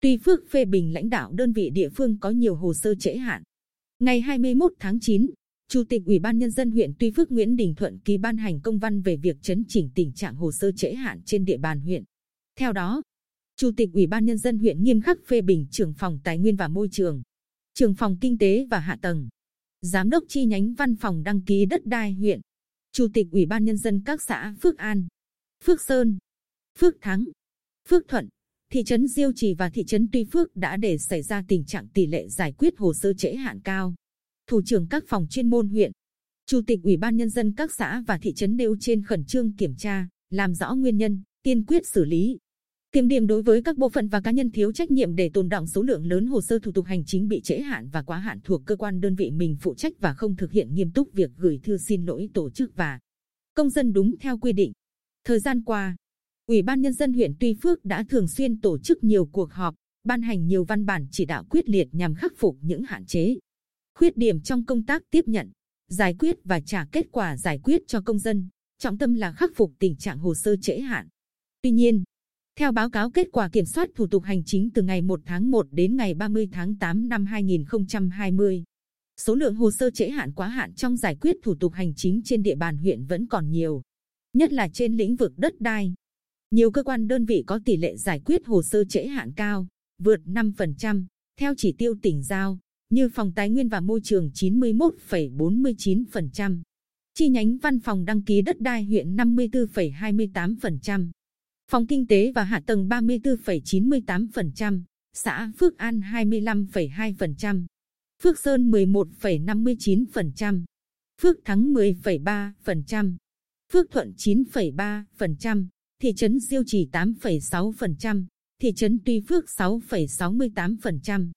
Tuy Phước phê bình lãnh đạo đơn vị địa phương có nhiều hồ sơ trễ hạn. Ngày 21 tháng 9, Chủ tịch Ủy ban Nhân dân huyện Tuy Phước Nguyễn Đình Thuận ký ban hành công văn về việc chấn chỉnh tình trạng hồ sơ trễ hạn trên địa bàn huyện. Theo đó, Chủ tịch Ủy ban Nhân dân huyện nghiêm khắc phê bình trưởng phòng Tài nguyên và Môi trường, trưởng phòng Kinh tế và Hạ tầng, Giám đốc chi nhánh văn phòng đăng ký đất đai huyện, Chủ tịch Ủy ban Nhân dân các xã Phước An, Phước Sơn, Phước Thắng, Phước Thuận, thị trấn Diêu Trì và thị trấn Tuy Phước đã để xảy ra tình trạng tỷ lệ giải quyết hồ sơ trễ hạn cao. Thủ trưởng các phòng chuyên môn huyện, Chủ tịch Ủy ban Nhân dân các xã và thị trấn nêu trên khẩn trương kiểm tra, làm rõ nguyên nhân, tiên quyết xử lý. Kiểm điểm đối với các bộ phận và cá nhân thiếu trách nhiệm để tồn đọng số lượng lớn hồ sơ thủ tục hành chính bị trễ hạn và quá hạn thuộc cơ quan đơn vị mình phụ trách và không thực hiện nghiêm túc việc gửi thư xin lỗi tổ chức và công dân đúng theo quy định. Thời gian qua, Ủy ban Nhân dân huyện Tuy Phước đã thường xuyên tổ chức nhiều cuộc họp, ban hành nhiều văn bản chỉ đạo quyết liệt nhằm khắc phục những hạn chế, khuyết điểm trong công tác tiếp nhận, giải quyết và trả kết quả giải quyết cho công dân. Trọng tâm là khắc phục tình trạng hồ sơ trễ hạn. Tuy nhiên, theo báo cáo kết quả kiểm soát thủ tục hành chính từ ngày 1 tháng 1 đến ngày 30 tháng 8 năm 2020, số lượng hồ sơ trễ hạn quá hạn trong giải quyết thủ tục hành chính trên địa bàn huyện vẫn còn nhiều, nhất là trên lĩnh vực đất đai. Nhiều cơ quan đơn vị có tỷ lệ giải quyết hồ sơ trễ hạn cao, vượt 5%, theo chỉ tiêu tỉnh giao, như phòng tài nguyên và môi trường 91,49%, chi nhánh văn phòng đăng ký đất đai huyện 54,28%, phòng kinh tế và hạ tầng 34,98%, xã Phước An 25,2%, Phước Sơn 11,59%, Phước Thắng 10,3%, Phước Thuận 9,3%, thị trấn Diêu Trì 8,6%, thị trấn Tuy Phước 6,68%.